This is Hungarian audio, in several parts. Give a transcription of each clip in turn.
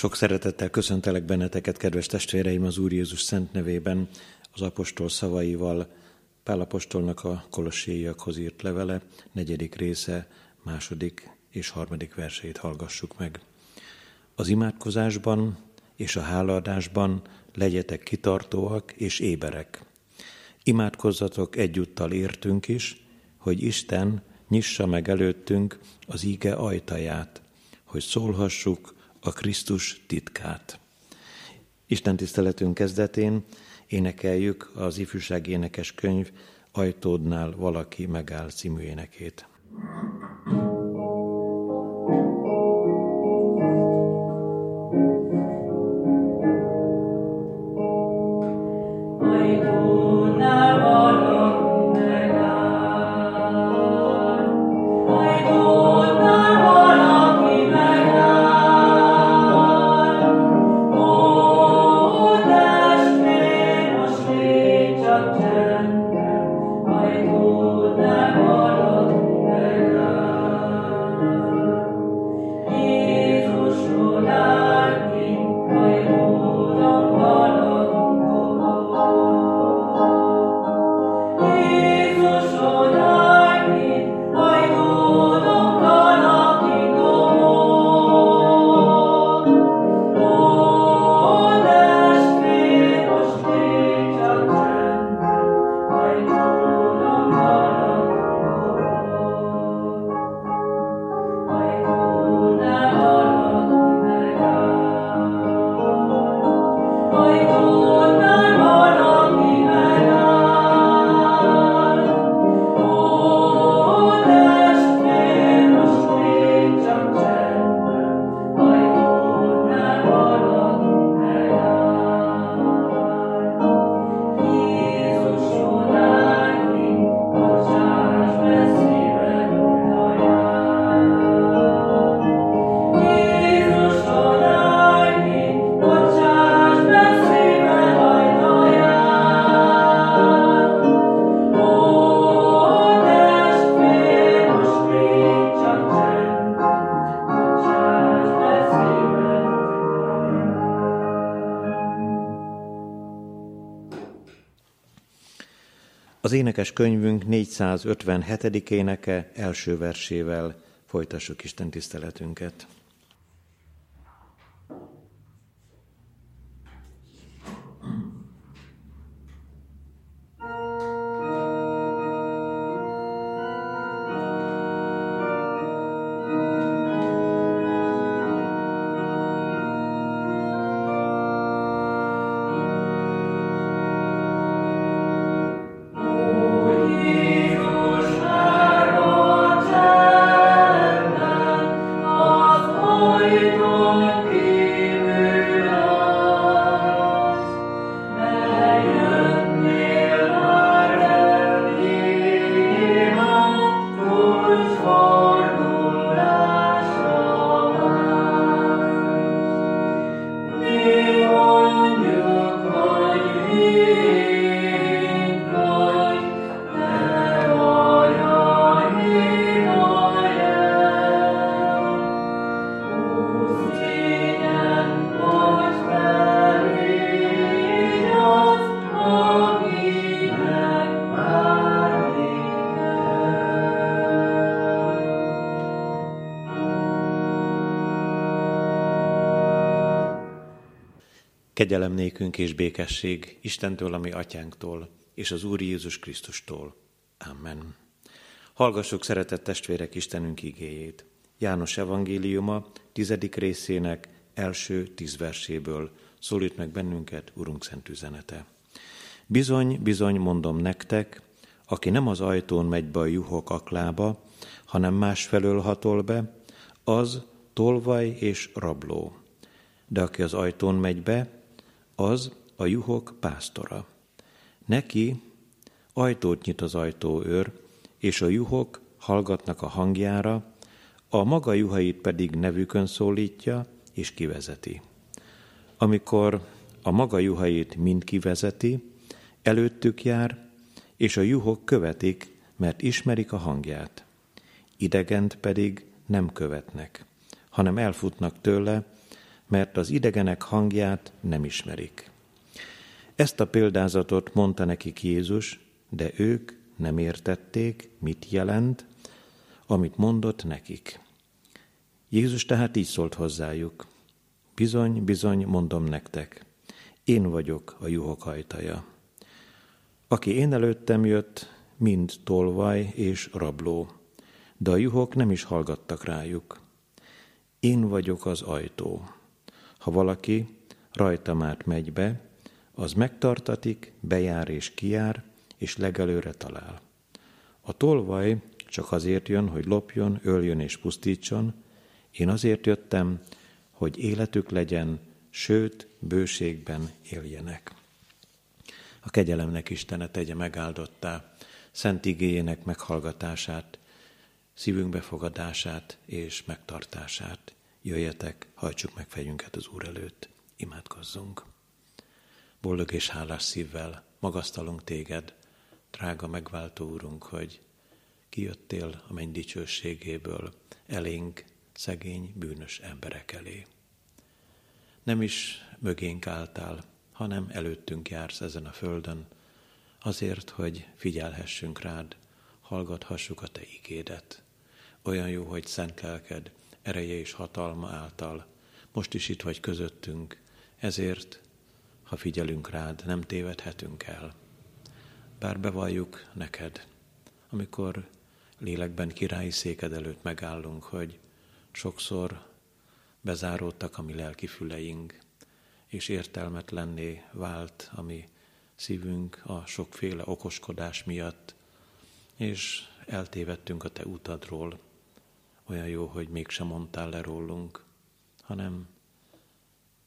Sok szeretettel köszöntelek benneteket, kedves testvéreim, az Úr Jézus szent nevében, az apostol szavaival, Pál apostolnak a kolosséiakhoz írt levele, negyedik része, második és harmadik versét hallgassuk meg. Az imádkozásban és a hálaadásban legyetek kitartóak és éberek. Imádkozzatok egyúttal értünk is, hogy Isten nyissa meg előttünk az ige ajtaját, hogy szólhassuk a Krisztus titkát. Isten tiszteletünk kezdetén énekeljük az ifjúság énekes könyv Ajtódnál valaki megáll című énekét. Könyvünk 457. éneke első versével folytassuk Isten tiszteletünket. Kegyelem nékünk és békesség Istentől, ami atyánktól, és az Úr Jézus Krisztustól. Amen. Hallgassuk, szeretett testvérek, Istenünk igéjét. János evangéliuma tizedik részének első tíz verséből szólít meg bennünket Urunk szent üzenete. Bizony, bizony mondom nektek, aki nem az ajtón megy be a juhok aklába, hanem másfelől hatol be, az tolvaj és rabló. De aki az ajtón megy be, az a juhok pásztora. Neki ajtót nyit az ajtóőr, és a juhok hallgatnak a hangjára, a maga juhait pedig nevükön szólítja és kivezeti. Amikor a maga juhait mind kivezeti, előttük jár, és a juhok követik, mert ismerik a hangját. Idegent pedig nem követnek, hanem elfutnak tőle, mert az idegenek hangját nem ismerik. Ezt a példázatot mondta nekik Jézus, de ők nem értették, mit jelent, amit mondott nekik. Jézus tehát így szólt hozzájuk. Bizony, bizony, mondom nektek, én vagyok a juhok ajtaja. Aki én előttem jött, mind tolvaj és rabló, de a juhok nem is hallgattak rájuk. Én vagyok az ajtó. Ha valaki rajtam át megy be, az megtartatik, bejár és kijár, és legelőre talál. A tolvaj csak azért jön, hogy lopjon, öljön és pusztítson, én azért jöttem, hogy életük legyen, sőt, bőségben éljenek. A kegyelemnek Istene tegye megáldottá, szent igényének meghallgatását, szívünk befogadását és megtartását. Jöjjetek, hajtsuk meg fejünket az Úr előtt, imádkozzunk. Boldog és hálás szívvel magasztalunk téged, drága megváltó Úrunk, hogy kijöttél a menny dicsőségéből elénk, szegény, bűnös emberek elé. Nem is mögénk álltál, hanem előttünk jársz ezen a földön, azért, hogy figyelhessünk rád, hallgathassuk a te igédet. Olyan jó, hogy szent lelked, ereje és hatalma által, most is itt vagy közöttünk, ezért, ha figyelünk rád, nem tévedhetünk el. Bár bevalljuk neked, amikor lélekben királyi széked előtt megállunk, hogy sokszor bezáródtak a mi lelki füleink, és értelmetlenné vált a mi szívünk a sokféle okoskodás miatt, és eltévedtünk a te utadról. Olyan jó, hogy mégsem mondtál le rólunk, hanem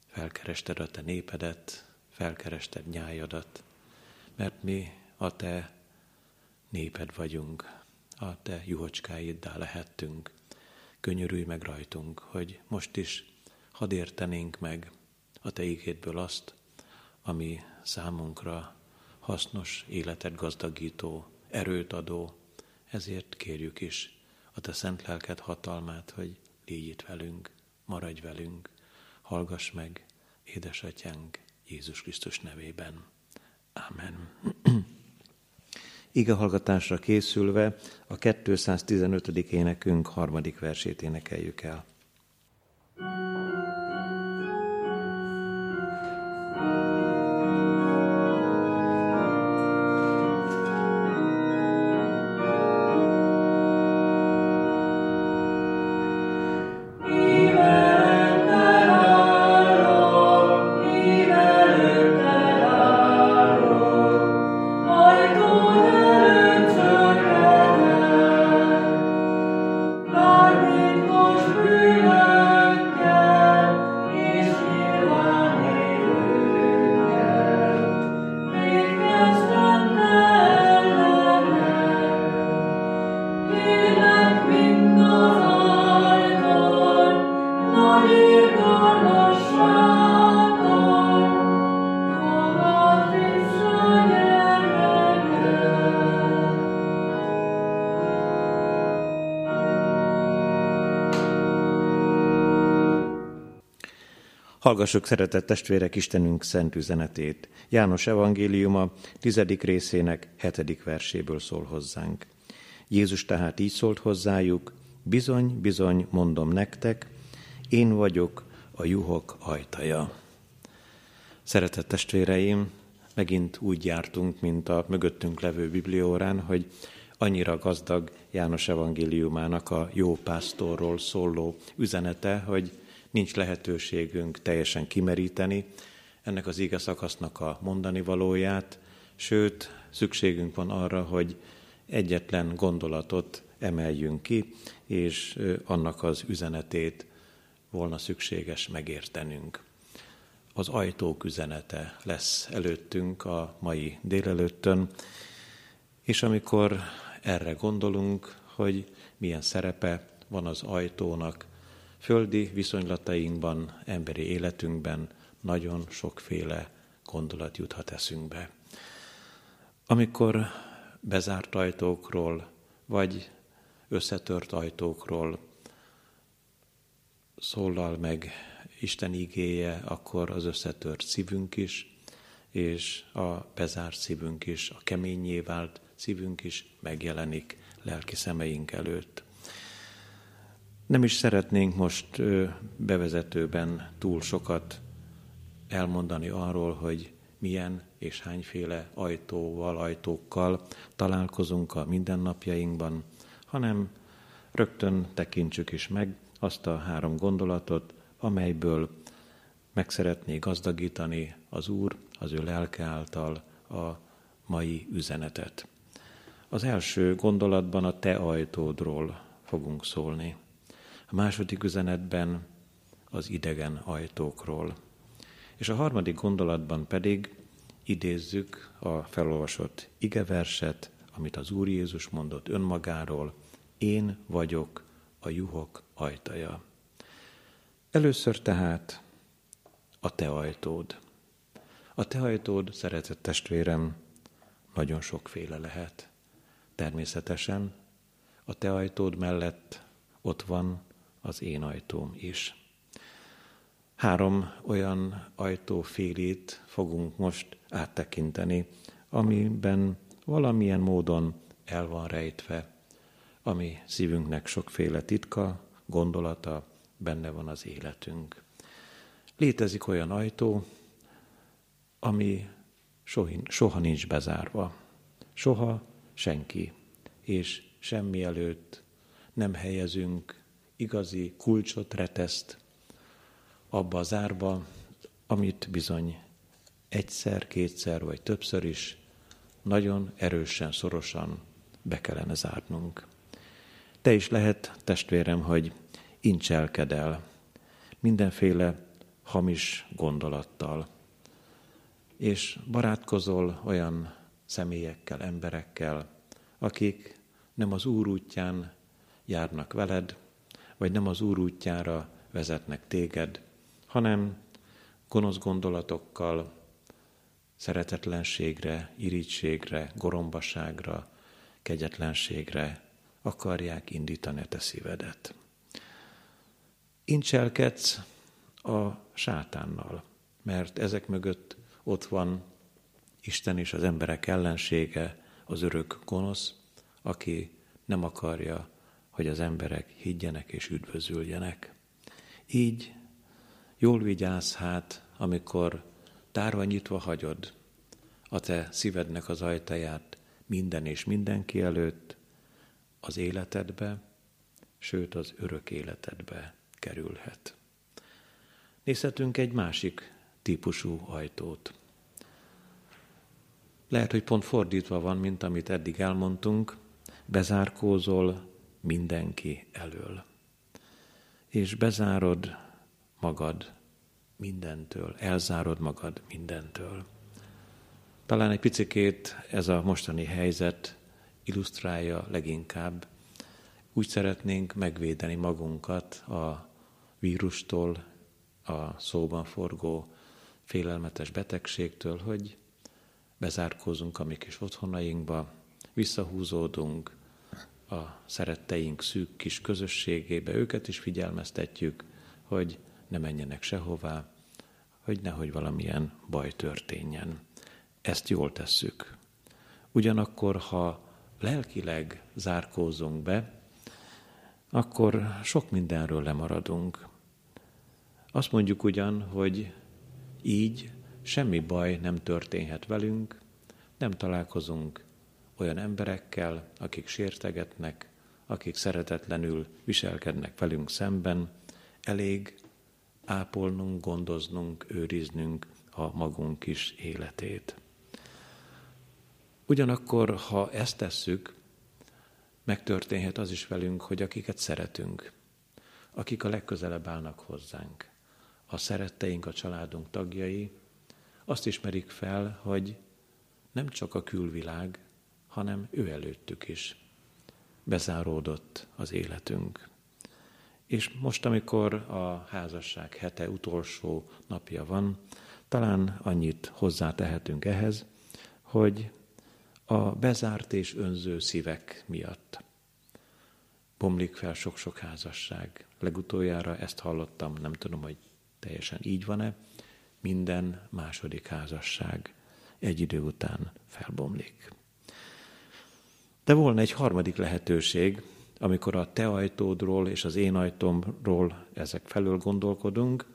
felkerested a te népedet, felkerested nyájadat, mert mi a te néped vagyunk, a te juhocskáiddá lehettünk. Könyörülj meg rajtunk, hogy most is hadd értenénk meg a te ígédből azt, ami számunkra hasznos, életet gazdagító, erőt adó, ezért kérjük is a te szent lelked hatalmát, hogy légy itt velünk, maradj velünk, hallgass meg, édesatyánk, Jézus Krisztus nevében. Amen. Igehallgatásra készülve a 215. énekünk harmadik versét énekeljük el. Hallgassuk szeretett testvérek Istenünk szent üzenetét. János evangéliuma tizedik részének hetedik verséből szól hozzánk. Jézus tehát így szólt hozzájuk, bizony, bizony, mondom nektek, én vagyok a juhok ajtaja. Szeretett testvéreim, megint úgy jártunk, mint a mögöttünk levő bibliórán, hogy annyira gazdag János evangéliumának a jó pásztorról szóló üzenete, hogy nincs lehetőségünk teljesen kimeríteni ennek az ige szakasznak a mondani valóját, sőt, szükségünk van arra, hogy egyetlen gondolatot emeljünk ki, és annak az üzenetét volna szükséges megértenünk. Az ajtók üzenete lesz előttünk a mai délelőttön, és amikor erre gondolunk, hogy milyen szerepe van az ajtónak, földi viszonylatainkban, emberi életünkben nagyon sokféle gondolat juthat eszünkbe. Amikor bezárt ajtókról, vagy összetört ajtókról szólal meg Isten igéje, akkor az összetört szívünk is, és a bezárt szívünk is, a keményé vált szívünk is megjelenik lelki szemeink előtt. Nem is szeretnénk most bevezetőben túl sokat elmondani arról, hogy milyen és hányféle ajtóval, ajtókkal találkozunk a mindennapjainkban, hanem rögtön tekintsük is meg azt a három gondolatot, amelyből meg szeretné gazdagítani az Úr az ő lelke által a mai üzenetet. Az első gondolatban a te ajtódról fogunk szólni. A második üzenetben az idegen ajtókról. És a harmadik gondolatban pedig idézzük a felolvasott igeverset, amit az Úr Jézus mondott önmagáról, én vagyok a juhok ajtaja. Először tehát a te ajtód. A te ajtód, szeretett testvérem, nagyon sokféle lehet. Természetesen a te ajtód mellett ott van az én ajtóm is. Három olyan ajtófélét fogunk most áttekinteni, amiben valamilyen módon el van rejtve, ami szívünknek sokféle titka, gondolata, benne van az életünk. Létezik olyan ajtó, ami soha nincs bezárva. Soha senki, és semmi előtt nem helyezünk igazi kulcsot, reteszt abba az árba, amit bizony egyszer, kétszer vagy többször is nagyon erősen, szorosan be kellene zárnunk. Te is lehet, testvérem, hogy incselkedel mindenféle hamis gondolattal, és barátkozol olyan személyekkel, emberekkel, akik nem az Úr útján járnak veled, vagy nem az Úr útjára vezetnek téged, hanem gonosz gondolatokkal, szeretetlenségre, irítségre, gorombaságra, kegyetlenségre akarják indítani a te szívedet. Incselkedsz a sátánnal, mert ezek mögött ott van Isten és az emberek ellensége, az örök gonosz, aki nem akarja, hogy az emberek higgyenek és üdvözüljenek. Így jól vigyázz hát, amikor tárva nyitva hagyod a te szívednek az ajtaját minden és mindenki előtt, az életedbe, sőt az örök életedbe kerülhet. Nézhetünk egy másik típusú ajtót. Lehet, hogy pont fordítva van, mint amit eddig elmondtunk, bezárkózol mindenki elől. És bezárod magad mindentől, elzárod magad mindentől. Talán egy picikét ez a mostani helyzet illusztrálja leginkább. Úgy szeretnénk megvédeni magunkat a vírustól, a szóban forgó félelmetes betegségtől, hogy bezárkózunk a mi kis otthonainkba, visszahúzódunk a szeretteink szűk kis közösségébe, őket is figyelmeztetjük, hogy ne menjenek sehová, hogy nehogy valamilyen baj történjen. Ezt jól tesszük. Ugyanakkor, ha lelkileg zárkózunk be, akkor sok mindenről lemaradunk. Azt mondjuk ugyan, hogy így semmi baj nem történhet velünk, nem találkozunk olyan emberekkel, akik sértegetnek, akik szeretetlenül viselkednek velünk szemben, elég ápolnunk, gondoznunk, őriznünk a magunk is életét. Ugyanakkor, ha ezt tesszük, megtörténhet az is velünk, hogy akiket szeretünk, akik a legközelebb állnak hozzánk, a szeretteink, a családunk tagjai, azt ismerik fel, hogy nem csak a külvilág, hanem ő előttük is bezáródott az életünk. És most, amikor a házasság hete utolsó napja van, talán annyit hozzátehetünk ehhez, hogy a bezárt és önző szívek miatt bomlik fel sok-sok házasság. Legutoljára ezt hallottam, nem tudom, hogy teljesen így van-e, minden második házasság egy idő után felbomlik. De volna egy harmadik lehetőség, amikor a te ajtódról és az én ajtómról ezek felől gondolkodunk,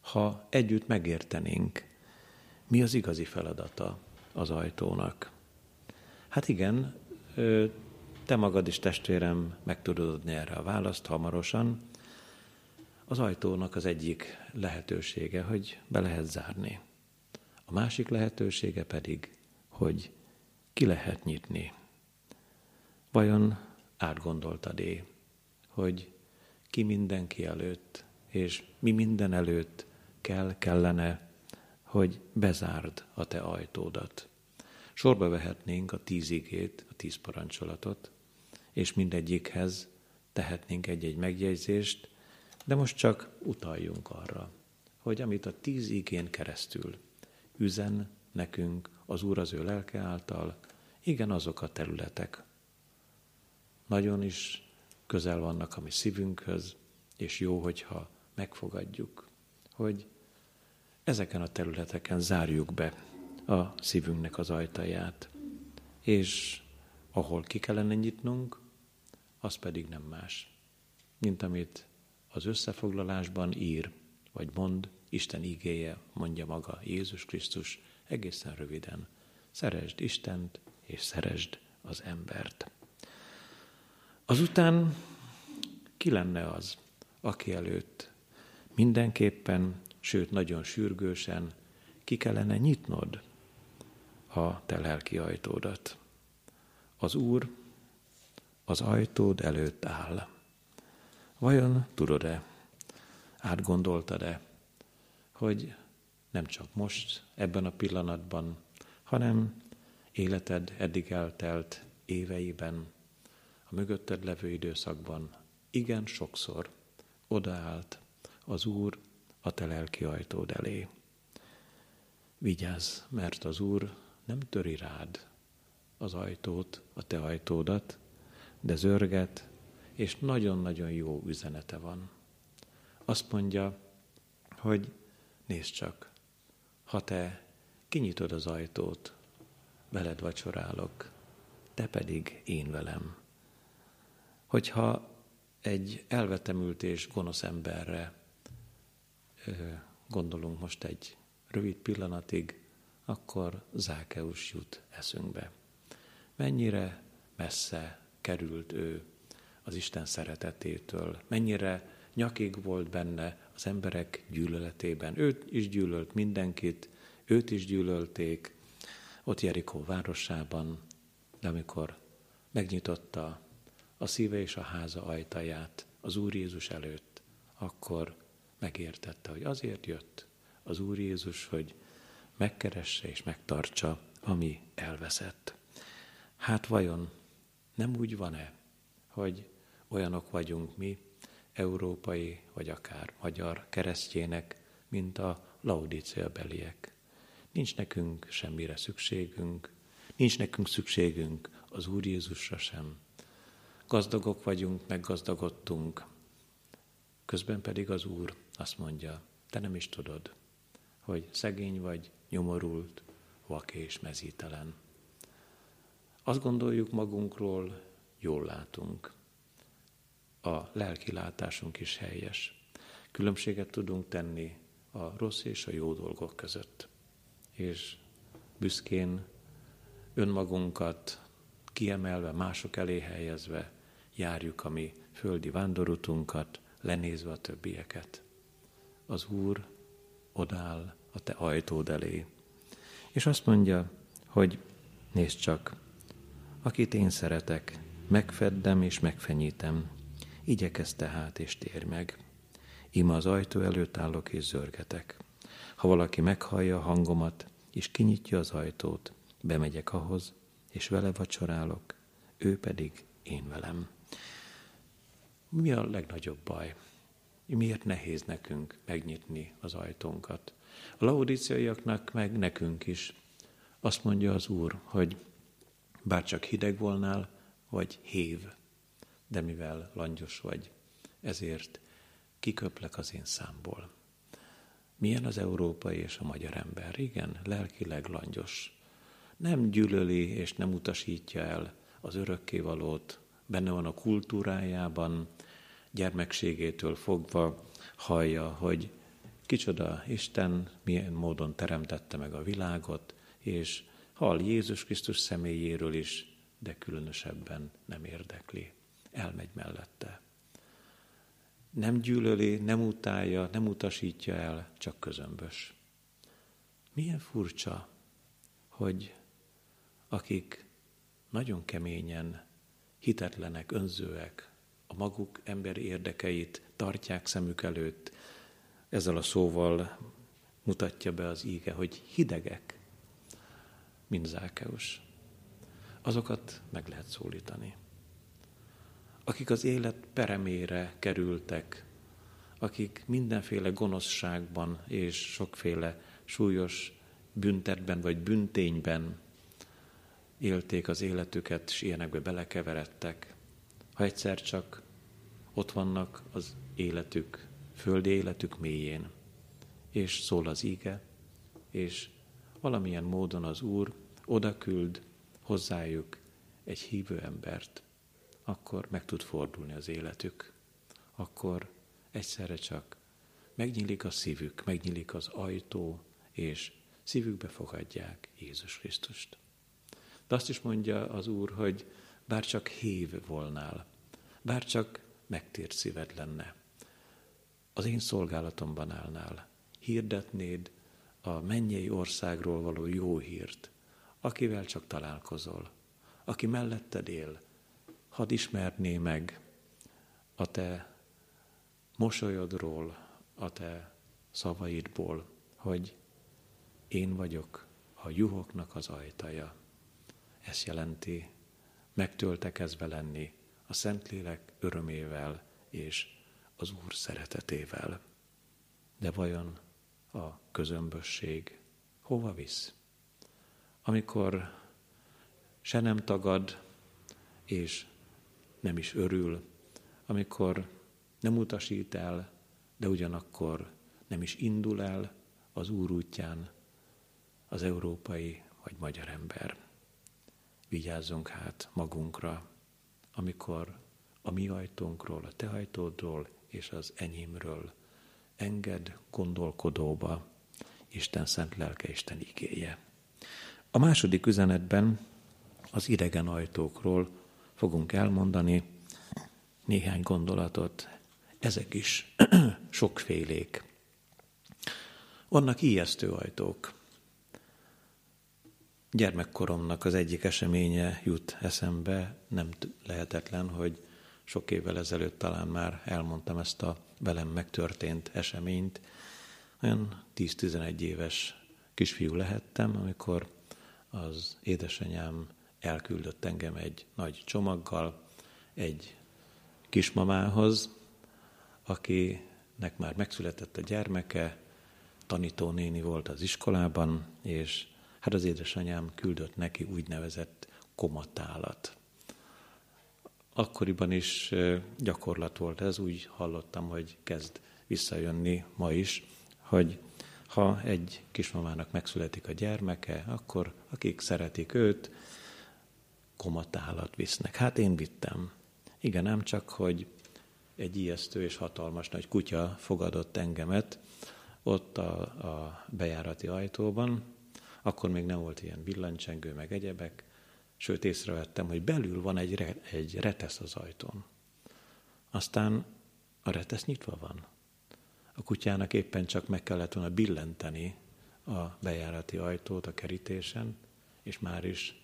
ha együtt megértenénk, mi az igazi feladata az ajtónak. Hát igen, te magad is testvérem meg tudod adni erre a választ hamarosan. Az ajtónak az egyik lehetősége, hogy be lehet zárni. A másik lehetősége pedig, hogy ki lehet nyitni. Vajon átgondoltad-é, hogy ki mindenki előtt, és mi minden előtt kell, kellene, hogy bezárd a te ajtódat. Sorba vehetnénk a tíz igét, a tíz parancsolatot, és mindegyikhez tehetnénk egy-egy megjegyzést, de most csak utaljunk arra, hogy amit a tíz igén keresztül üzen nekünk az Úr az ő lelke által, igen, azok a területek. Nagyon is közel vannak a mi szívünkhöz, és jó, hogyha megfogadjuk, hogy ezeken a területeken zárjuk be a szívünknek az ajtaját, és ahol ki kellene nyitnunk, az pedig nem más, mint amit az összefoglalásban ír, vagy mond, Isten ígéje, mondja maga Jézus Krisztus egészen röviden. Szeresd Istent, és szeresd az embert. Azután ki lenne az, aki előtt mindenképpen, sőt nagyon sürgősen ki kellene nyitnod a te lelki ajtódat. Az Úr az ajtód előtt áll. Vajon tudod-e, átgondoltad-e, hogy nem csak most, ebben a pillanatban, hanem életed eddig eltelt éveiben, a mögötted levő időszakban igen sokszor odaállt az Úr a te lelki ajtód elé. Vigyázz, mert az Úr nem töri rád az ajtót, a te ajtódat, de zörget, és nagyon-nagyon jó üzenete van. Azt mondja, hogy nézd csak, ha te kinyitod az ajtót, veled vacsorálok, te pedig én velem. Hogyha egy elvetemült és gonosz emberre gondolunk most egy rövid pillanatig, akkor Zákeus jut eszünkbe. Mennyire messze került ő az Isten szeretetétől, mennyire nyakig volt benne az emberek gyűlöletében. Őt is gyűlölt mindenkit, őt is gyűlölték ott Jerikó városában, de amikor megnyitotta a szíve és a háza ajtaját az Úr Jézus előtt, akkor megértette, hogy azért jött az Úr Jézus, hogy megkeresse és megtartsa, ami elveszett. Hát vajon nem úgy van-e, hogy olyanok vagyunk mi, európai vagy akár magyar keresztjének, mint a Laudícia beliek. Nincs nekünk semmire szükségünk, nincs nekünk szükségünk az Úr Jézusra sem. Gazdagok vagyunk, meggazdagodtunk, közben pedig az Úr azt mondja, te nem is tudod, hogy szegény vagy, nyomorult, vak és mezítelen. Azt gondoljuk magunkról, jól látunk. A lelki látásunk is helyes. Különbséget tudunk tenni a rossz és a jó dolgok között. És büszkén önmagunkat kiemelve, mások elé helyezve járjuk a mi földi vándorutunkat, lenézve a többieket. Az Úr odáll a te ajtód elé, és azt mondja, hogy nézd csak, akit én szeretek, megfeddem és megfenyítem, igyekez tehát és térj meg. Ima az ajtó előtt állok és zörgetek. Ha valaki meghallja a hangomat, és kinyitja az ajtót, bemegyek ahhoz, és vele vacsorálok, ő pedig én velem. Mi a legnagyobb baj? Miért nehéz nekünk megnyitni az ajtónkat? A laudíciaiaknak, meg nekünk is. Azt mondja az Úr, hogy bár csak hideg volnál, vagy hév, de mivel langyos vagy, ezért kiköplek az én számból. Milyen az európai és a magyar ember? Igen, lelkileg langyos. Nem gyűlöli és nem utasítja el az örökkévalót, benne van a kultúrájában, gyermekségétől fogva hallja, hogy kicsoda Isten, milyen módon teremtette meg a világot, és hall Jézus Krisztus személyéről is, de különösebben nem érdekli. Elmegy mellette. Nem gyűlöli, nem utálja, nem utasítja el, csak közömbös. Milyen furcsa, hogy akik nagyon keményen hitetlenek, önzőek, a maguk emberi érdekeit tartják szemük előtt, ezzel a szóval mutatja be az íge, hogy hidegek, mint Zákeus. Azokat meg lehet szólítani. Akik az élet peremére kerültek, akik mindenféle gonoszságban és sokféle súlyos büntetben vagy büntényben élték az életüket, és ilyenekbe belekeveredtek. Ha egyszer csak ott vannak az életük, földi életük mélyén, és szól az íge, és valamilyen módon az Úr oda küld hozzájuk egy hívő embert, akkor meg tud fordulni az életük. Akkor egyszerre csak megnyílik a szívük, megnyílik az ajtó, és szívükbe fogadják Jézus Krisztust. De azt is mondja az Úr, hogy bár csak hív volnál, bár csak megtért szíved lenne, az én szolgálatomban állnál, hirdetnéd a mennyei országról való jó hírt, akivel csak találkozol, aki melletted él, hadd ismerné meg a te mosolyodról, a te szavaidból, hogy én vagyok a juhoknak az ajtaja. Ez jelenti megtöltekezve lenni a Szentlélek örömével és az Úr szeretetével. De vajon a közömbösség hova visz? Amikor se nem tagad, és nem is örül, amikor nem utasít el, de ugyanakkor nem is indul el az Úr útján az európai vagy magyar ember. Vigyázzunk hát magunkra, amikor a mi ajtónkról, a te ajtódról és az enyémről enged gondolkodóba Isten szent lelke, Isten igéje. A második üzenetben az idegen ajtókról fogunk elmondani néhány gondolatot. Ezek is sokfélék. Vannak ijesztő ajtók. Gyermekkoromnak az egyik eseménye jut eszembe, nem lehetetlen, hogy sok évvel ezelőtt talán már elmondtam ezt a velem megtörtént eseményt. Olyan 10-11 éves kisfiú lehettem, amikor az édesanyám elküldött engem egy nagy csomaggal egy kismamához, akinek már megszületett a gyermeke, tanítónéni volt az iskolában, és hát az édesanyám küldött neki úgynevezett komatálat. Akkoriban is gyakorlat volt ez, úgy hallottam, hogy kezd visszajönni ma is, hogy ha egy kismamának megszületik a gyermeke, akkor akik szeretik őt, komatálat visznek. Hát én vittem. Igen, nem csak, hogy egy ijesztő és hatalmas nagy kutya fogadott engemet ott a, a bejárati ajtóban, akkor még nem volt ilyen villancsengő, meg egyebek, sőt észrevettem, hogy belül van egy, re, egy retesz az ajtón. Aztán a retesz nyitva van. A kutyának éppen csak meg kellett volna billenteni a bejárati ajtót a kerítésen, és már is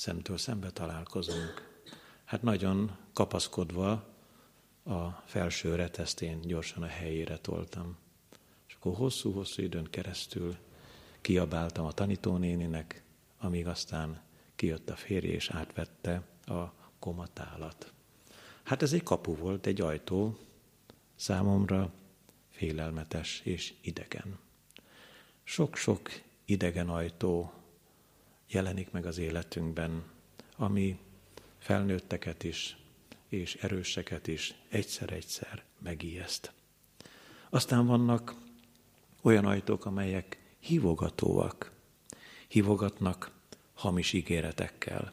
szemtől szembe találkozunk. Hát nagyon kapaszkodva a felső retesztén gyorsan a helyére toltam. És akkor hosszú-hosszú időn keresztül kiabáltam a tanítónéninek, amíg aztán kijött a férj és átvette a komatálat. Hát ez egy kapu volt, egy ajtó, számomra félelmetes és idegen. Sok-sok idegen ajtó jelenik meg az életünkben, ami felnőtteket is és erőseket is egyszer-egyszer megijeszt. Aztán vannak olyan ajtók, amelyek hívogatóak, hívogatnak hamis ígéretekkel.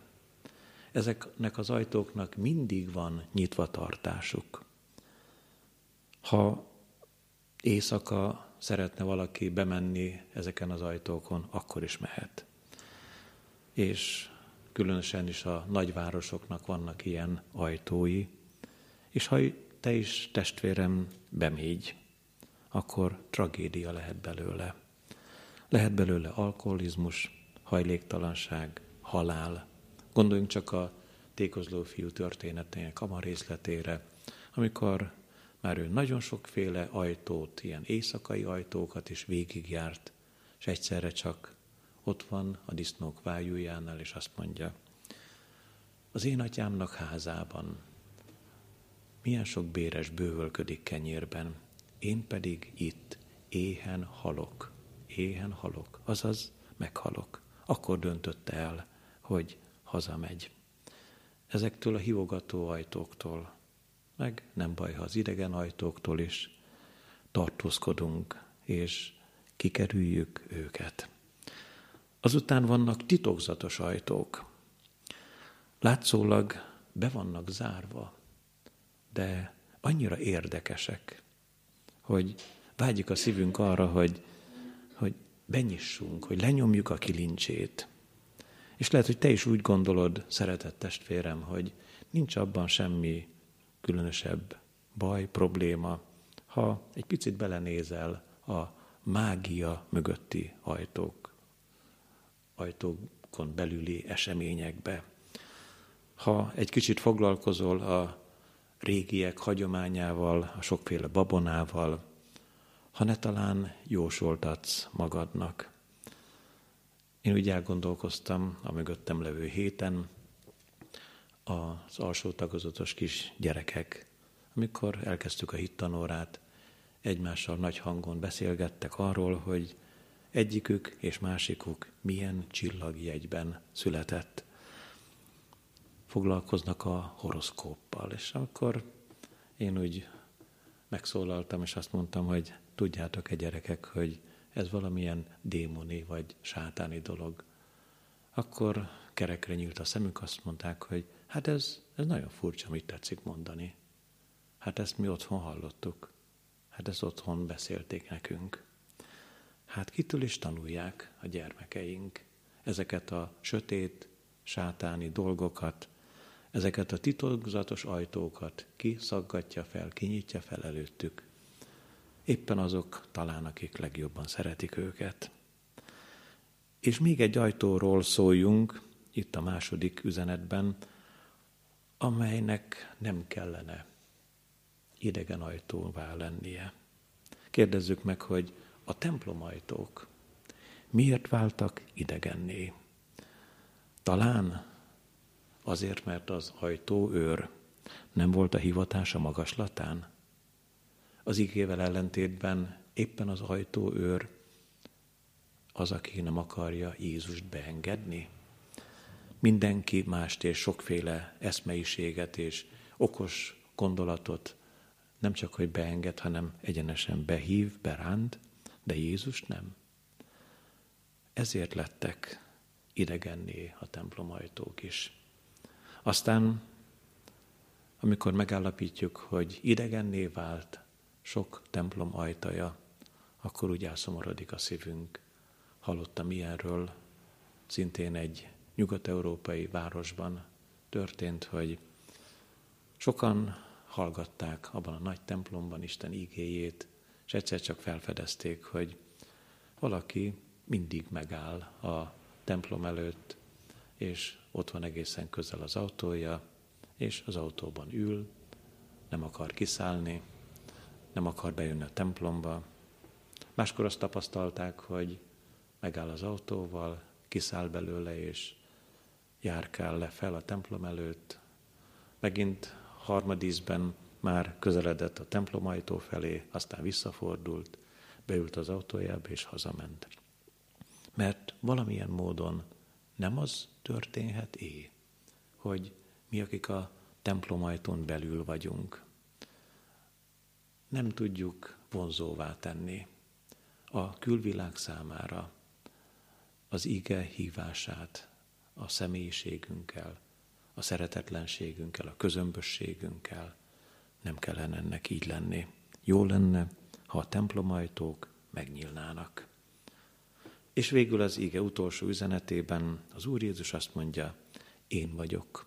Ezeknek az ajtóknak mindig van nyitva tartásuk. Ha éjszaka szeretne valaki bemenni ezeken az ajtókon, akkor is mehet. És különösen is a nagyvárosoknak vannak ilyen ajtói, és ha te is, testvérem, bemégy, akkor tragédia lehet belőle. Lehet belőle alkoholizmus, hajléktalanság, halál. Gondoljunk csak a tékozló fiú történetének a részletére, amikor már ő nagyon sokféle ajtót, ilyen éjszakai ajtókat is végigjárt, és egyszerre csak ott van a disznók vájújánál, és azt mondja, az én atyámnak házában milyen sok béres bővölködik kenyérben, én pedig itt éhen halok, éhen halok, azaz meghalok. Akkor döntötte el, hogy hazamegy. Ezektől a hívogató ajtóktól, meg nem baj, ha az idegen ajtóktól is tartózkodunk, és kikerüljük őket. Azután vannak titokzatos ajtók. Látszólag be vannak zárva, de annyira érdekesek, hogy vágyik a szívünk arra, hogy, hogy benyissunk, hogy lenyomjuk a kilincsét. És lehet, hogy te is úgy gondolod, szeretett testvérem, hogy nincs abban semmi különösebb baj, probléma, ha egy picit belenézel a mágia mögötti ajtók, ajtókon belüli eseményekbe. Ha egy kicsit foglalkozol a régiek hagyományával, a sokféle babonával, ha ne talán jósoltatsz magadnak. Én úgy elgondolkoztam a mögöttem levő héten, az alsó tagozatos kis gyerekek, amikor elkezdtük a hittanórát, egymással nagy hangon beszélgettek arról, hogy egyikük és másikuk milyen csillagjegyben született foglalkoznak a horoszkóppal. És akkor én úgy megszólaltam, és azt mondtam, hogy tudjátok-e gyerekek, hogy ez valamilyen démoni vagy sátáni dolog. Akkor kerekre nyílt a szemük, azt mondták, hogy hát ez, ez nagyon furcsa, mit tetszik mondani. Hát ezt mi otthon hallottuk. Hát ezt otthon beszélték nekünk. Hát kitől is tanulják a gyermekeink ezeket a sötét, sátáni dolgokat, ezeket a titokzatos ajtókat ki szaggatja fel, kinyitja fel előttük. Éppen azok talán, akik legjobban szeretik őket. És még egy ajtóról szóljunk, itt a második üzenetben, amelynek nem kellene idegen ajtóvá lennie. Kérdezzük meg, hogy a templomajtók miért váltak idegenné? Talán Azért, mert az ajtóőr nem volt a hivatása magaslatán? Az igével ellentétben éppen az ajtóőr az, aki nem akarja Jézust beengedni? Mindenki mást és sokféle eszmeiséget és okos gondolatot nem csak, hogy beenged, hanem egyenesen behív, beránt, de Jézus nem. Ezért lettek idegenné a templomajtók is. Aztán, amikor megállapítjuk, hogy idegenné vált sok templom ajtaja, akkor úgy elszomorodik a szívünk. Hallottam ilyenről, szintén egy nyugat-európai városban történt, hogy sokan hallgatták abban a nagy templomban Isten igéjét, és egyszer csak felfedezték, hogy valaki mindig megáll a templom előtt, és ott van egészen közel az autója, és az autóban ül, nem akar kiszállni, nem akar bejönni a templomba. Máskor azt tapasztalták, hogy megáll az autóval, kiszáll belőle, és járkál le fel a templom előtt. Megint harmadízben már közeledett a templom ajtó felé, aztán visszafordult, beült az autójába és hazament. Mert valamilyen módon nem az történhet é, hogy mi, akik a templomajtón belül vagyunk. Nem tudjuk vonzóvá tenni a külvilág számára az ige hívását a személyiségünkkel, a szeretetlenségünkkel, a közömbösségünkkel. Nem kellene ennek így lenni. Jó lenne, ha a templomajtók megnyílnának. És végül az ige utolsó üzenetében az Úr Jézus azt mondja, én vagyok,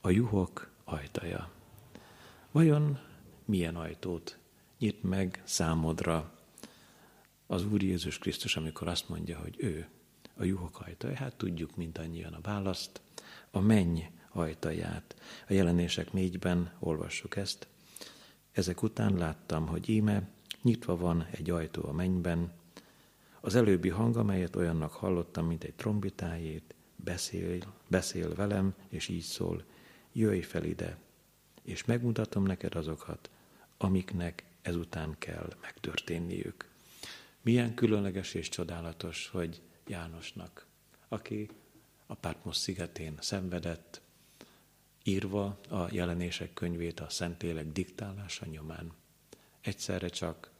a juhok ajtaja. Vajon milyen ajtót nyit meg számodra az Úr Jézus Krisztus, amikor azt mondja, hogy ő a juhok ajtaja? Hát tudjuk mindannyian a választ, a menny ajtaját. A jelenések négyben olvassuk ezt. Ezek után láttam, hogy íme nyitva van egy ajtó a mennyben, az előbbi hang, amelyet olyannak hallottam, mint egy trombitájét, beszél, beszél velem, és így szól, jöjj fel ide, és megmutatom neked azokat, amiknek ezután kell megtörténniük. Milyen különleges és csodálatos, hogy Jánosnak, aki a Pátmos szigetén szenvedett, írva a jelenések könyvét a Szentélek diktálása nyomán. Egyszerre csak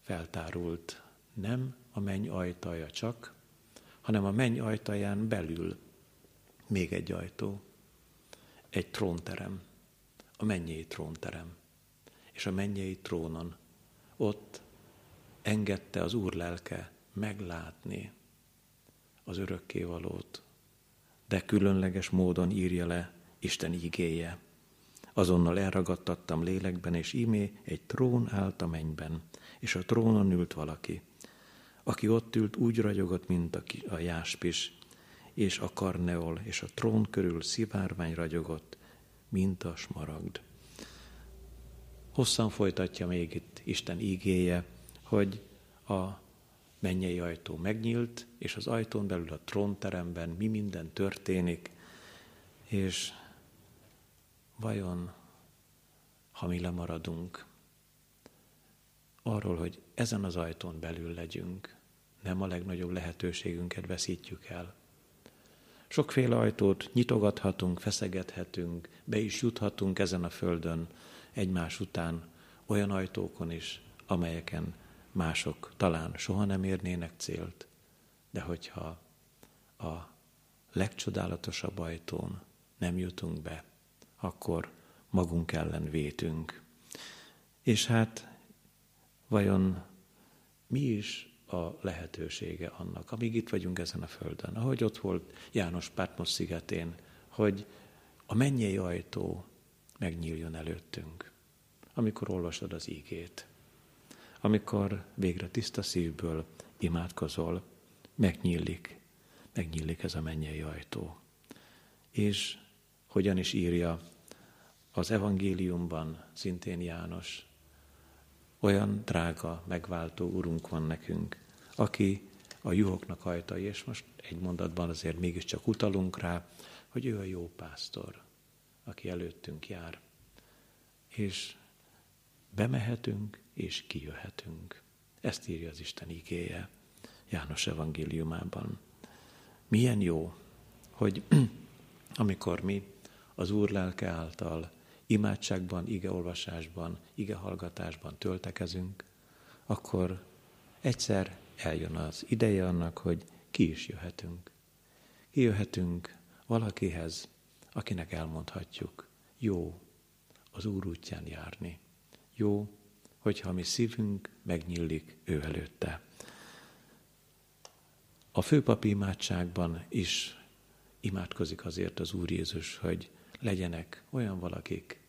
feltárult nem a menny ajtaja csak, hanem a menny ajtaján belül még egy ajtó, egy trónterem, a mennyei trónterem. És a mennyei trónon ott engedte az Úr lelke meglátni az örökkévalót, de különleges módon írja le Isten igéje. Azonnal elragadtattam lélekben, és ímé egy trón állt a mennyben, és a trónon ült valaki. Aki ott ült, úgy ragyogott, mint a, a jáspis, és a karneol, és a trón körül szivárvány ragyogott, mint a smaragd. Hosszan folytatja még itt Isten ígéje, hogy a mennyei ajtó megnyílt, és az ajtón belül a trónteremben mi minden történik, és vajon, ha mi lemaradunk arról, hogy ezen az ajtón belül legyünk, nem a legnagyobb lehetőségünket veszítjük el. Sokféle ajtót nyitogathatunk, feszegethetünk, be is juthatunk ezen a földön egymás után, olyan ajtókon is, amelyeken mások talán soha nem érnének célt, de hogyha a legcsodálatosabb ajtón nem jutunk be, akkor magunk ellen vétünk. És hát vajon mi is a lehetősége annak, amíg itt vagyunk ezen a földön, ahogy ott volt János Pátmos szigetén, hogy a mennyei ajtó megnyíljon előttünk, amikor olvasod az ígét, amikor végre tiszta szívből imádkozol, megnyílik, megnyílik ez a mennyei ajtó. És hogyan is írja az evangéliumban szintén János, olyan drága, megváltó Urunk van nekünk, aki a juhoknak ajtai, és most egy mondatban azért mégiscsak utalunk rá, hogy ő a jó pásztor, aki előttünk jár. És bemehetünk, és kijöhetünk. Ezt írja az Isten igéje János evangéliumában. Milyen jó, hogy amikor mi az Úr lelke által imádságban, igeolvasásban, igehallgatásban töltekezünk, akkor egyszer eljön az ideje annak, hogy ki is jöhetünk. Kijöhetünk valakihez, akinek elmondhatjuk, jó az Úr útján járni. Jó, hogyha mi szívünk megnyílik ő előtte. A főpapi imádságban is imádkozik azért az Úr Jézus, hogy legyenek olyan valakik,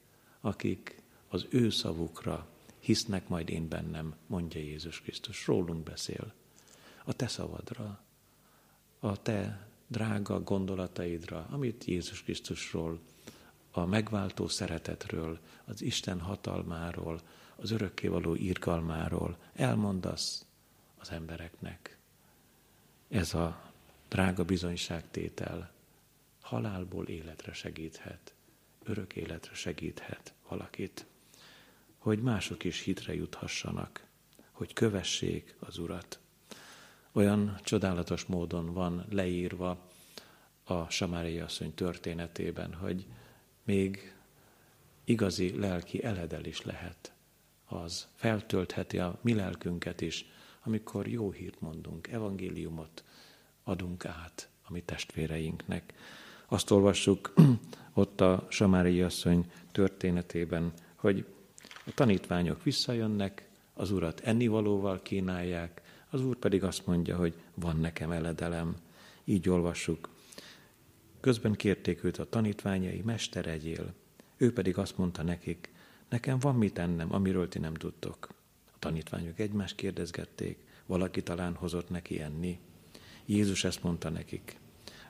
akik az ő szavukra hisznek majd én bennem, mondja Jézus Krisztus. Rólunk beszél. A te szavadra, a te drága gondolataidra, amit Jézus Krisztusról, a megváltó szeretetről, az Isten hatalmáról, az örökkévaló irgalmáról elmondasz az embereknek. Ez a drága bizonyságtétel halálból életre segíthet, örök életre segíthet valakit, hogy mások is hitre juthassanak, hogy kövessék az Urat. Olyan csodálatos módon van leírva a Samáriai asszony történetében, hogy még igazi lelki eledel is lehet. Az feltöltheti a mi lelkünket is, amikor jó hírt mondunk, evangéliumot adunk át a mi testvéreinknek. Azt olvassuk ott a Samári asszony történetében, hogy a tanítványok visszajönnek, az urat ennivalóval kínálják, az úr pedig azt mondja, hogy van nekem eledelem. Így olvassuk. Közben kérték őt a tanítványai, mester egyél. Ő pedig azt mondta nekik, nekem van mit ennem, amiről ti nem tudtok. A tanítványok egymást kérdezgették, valaki talán hozott neki enni. Jézus ezt mondta nekik,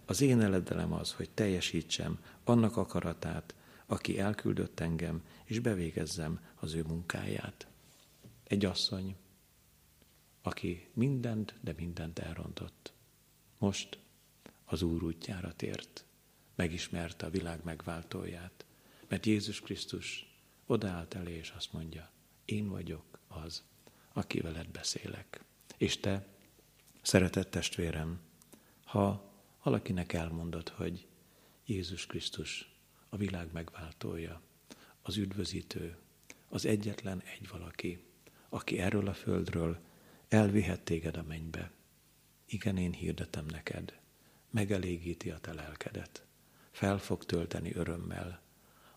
az én eledelem az, hogy teljesítsem annak akaratát, aki elküldött engem, és bevégezzem az ő munkáját. Egy asszony, aki mindent, de mindent elrontott. Most az Úr útjára tért, megismerte a világ megváltóját, mert Jézus Krisztus odaállt elé, és azt mondja, én vagyok az, aki veled beszélek. És te, szeretett testvérem, ha valakinek elmondod, hogy Jézus Krisztus a világ megváltója, az üdvözítő, az egyetlen egy valaki, aki erről a földről elvihet téged a mennybe. Igen, én hirdetem neked, megelégíti a te lelkedet, fel fog tölteni örömmel,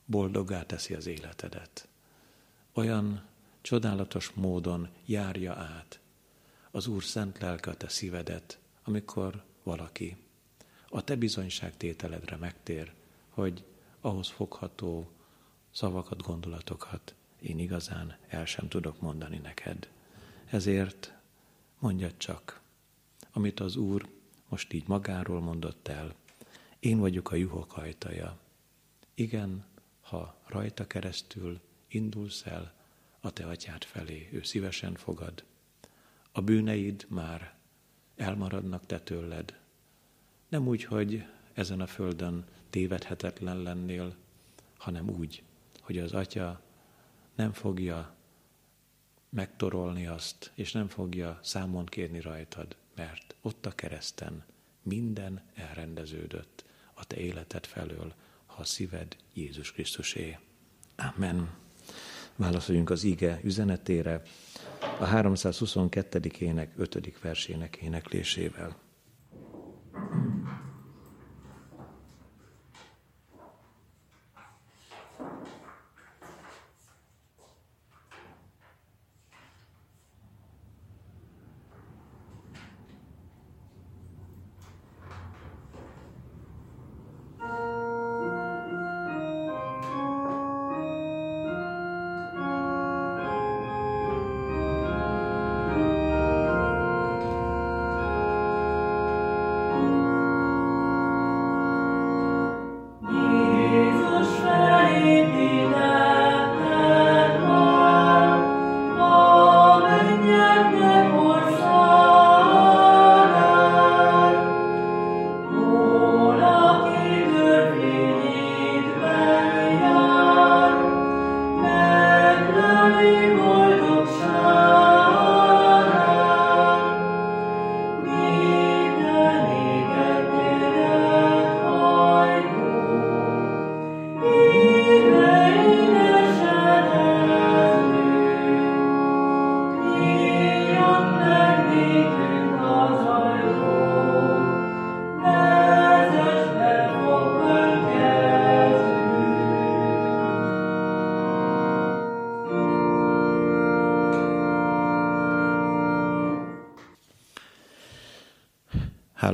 boldoggá teszi az életedet. Olyan csodálatos módon járja át az Úr szent lelke a te szívedet, amikor valaki a te bizonyságtételedre megtér, hogy ahhoz fogható szavakat, gondolatokat én igazán el sem tudok mondani neked. Ezért mondjad csak, amit az Úr most így magáról mondott el, én vagyok a juhok ajtaja. Igen, ha rajta keresztül indulsz el a te atyád felé, ő szívesen fogad. A bűneid már elmaradnak te tőled. Nem úgy, hogy ezen a földön tévedhetetlen lennél, hanem úgy, hogy az atya nem fogja megtorolni azt, és nem fogja számon kérni rajtad, mert ott a kereszten minden elrendeződött a te életed felől, ha a szíved Jézus Krisztusé. Amen. Válaszoljunk az ige üzenetére a 322. ének 5. versének éneklésével.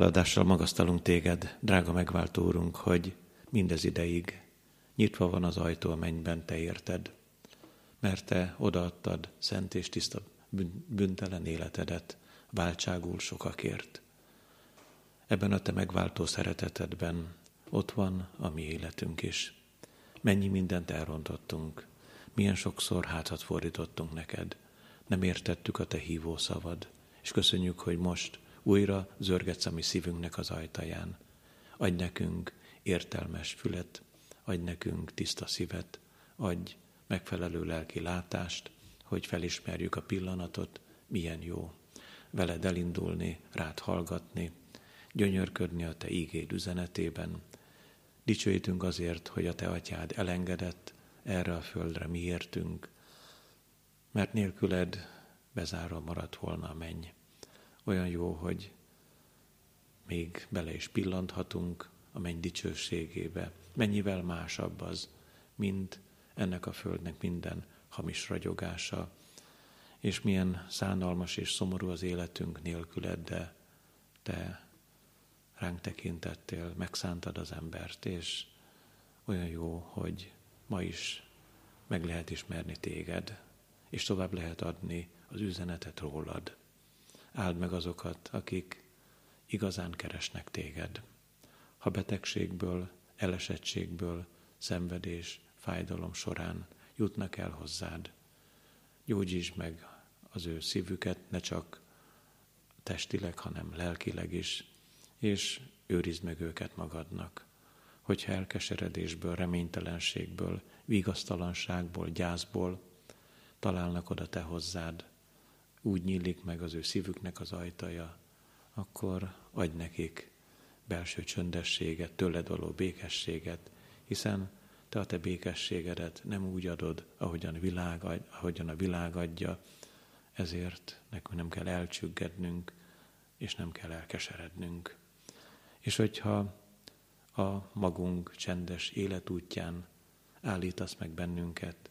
Háladással magasztalunk téged, drága megváltó úrunk, hogy mindez ideig nyitva van az ajtó a mennyben, te érted, mert te odaadtad szent és tiszta büntelen életedet váltságul sokakért. Ebben a te megváltó szeretetedben ott van a mi életünk is. Mennyi mindent elrontottunk, milyen sokszor hátat fordítottunk neked, nem értettük a te hívó szavad, és köszönjük, hogy most újra zörgetsz a mi szívünknek az ajtaján. Adj nekünk értelmes fület, adj nekünk tiszta szívet, adj megfelelő lelki látást, hogy felismerjük a pillanatot, milyen jó. Veled elindulni, rád hallgatni, gyönyörködni a te ígéd üzenetében, Dicsőítünk azért, hogy a Te atyád elengedett erre a földre miértünk, mert nélküled bezárva maradt volna a menny. Olyan jó, hogy még bele is pillanthatunk a menny dicsőségébe. Mennyivel másabb az, mint ennek a földnek minden hamis ragyogása, és milyen szánalmas és szomorú az életünk nélküled, de te ránk tekintettél, megszántad az embert, és olyan jó, hogy ma is meg lehet ismerni téged, és tovább lehet adni az üzenetet rólad. Áld meg azokat, akik igazán keresnek téged. Ha betegségből, elesettségből, szenvedés, fájdalom során jutnak el hozzád, gyógyítsd meg az ő szívüket, ne csak testileg, hanem lelkileg is, és őrizd meg őket magadnak. Hogyha elkeseredésből, reménytelenségből, vigasztalanságból, gyászból találnak oda te hozzád, úgy nyílik meg az ő szívüknek az ajtaja, akkor adj nekik belső csöndességet, tőled való békességet, hiszen te a te békességedet nem úgy adod, ahogyan világ, ahogyan a világ adja, ezért nekünk nem kell elcsüggednünk, és nem kell elkeserednünk. És hogyha a magunk csendes életútján állítasz meg bennünket,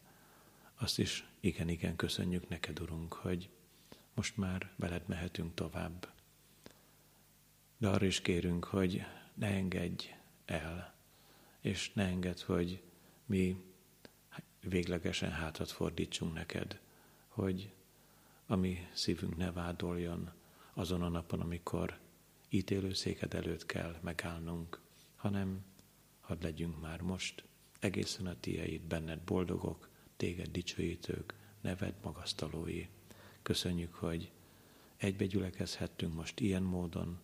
azt is igen-igen köszönjük neked, Urunk, hogy most már veled mehetünk tovább. De arra is kérünk, hogy ne engedj el, és ne engedd, hogy mi véglegesen hátat fordítsunk neked, hogy a mi szívünk ne vádoljon azon a napon, amikor ítélőszéked előtt kell megállnunk, hanem hadd legyünk már most egészen a tiéd, benned boldogok, téged dicsőítők, neved magasztalói. Köszönjük, hogy egybe gyülekezhettünk most ilyen módon,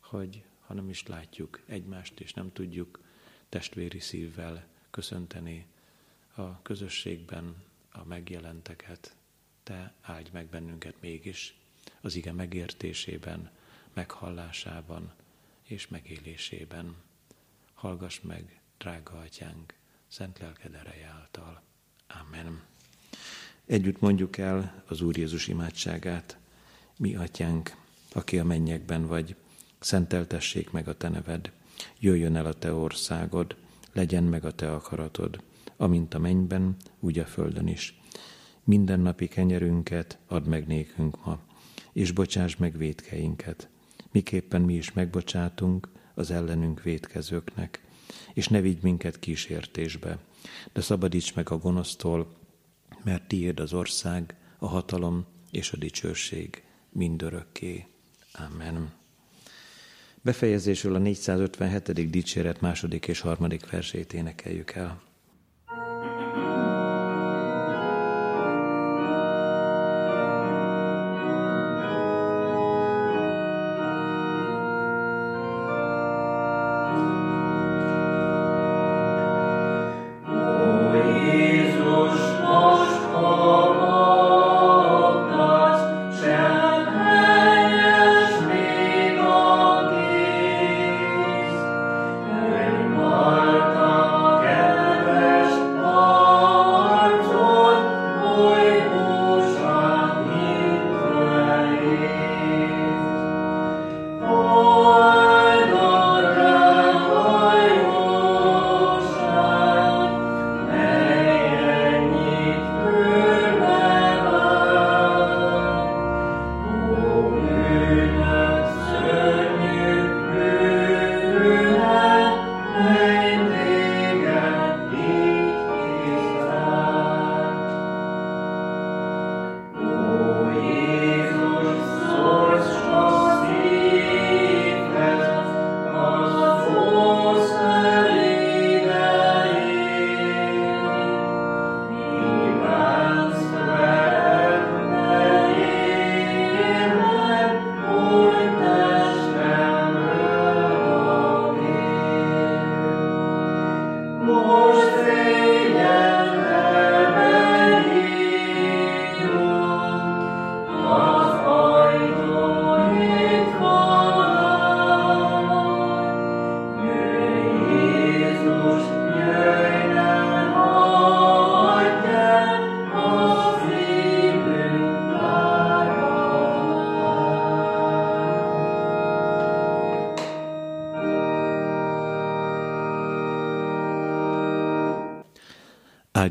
hogy ha nem is látjuk egymást, és nem tudjuk testvéri szívvel köszönteni a közösségben a megjelenteket, te áldj meg bennünket mégis az ige megértésében, meghallásában és megélésében. Hallgass meg, drága atyánk, szent lelked ereje által. Amen. Együtt mondjuk el az Úr Jézus imádságát. Mi atyánk, aki a mennyekben vagy, szenteltessék meg a te neved, jöjjön el a te országod, legyen meg a te akaratod, amint a mennyben, úgy a földön is. Minden napi kenyerünket add meg nékünk ma, és bocsáss meg védkeinket, miképpen mi is megbocsátunk az ellenünk védkezőknek, és ne vigy minket kísértésbe, de szabadíts meg a gonosztól, mert tiéd az ország, a hatalom és a dicsőség mindörökké. Amen. Befejezésül a 457. dicséret második és harmadik versét énekeljük el.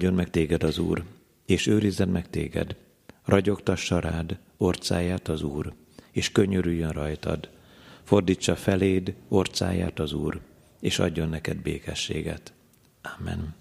Áldjon meg téged az Úr, és őrizzen meg téged. Ragyogtassa rád orcáját az Úr, és könyörüljön rajtad. Fordítsa feléd orcáját az Úr, és adjon neked békességet. Amen.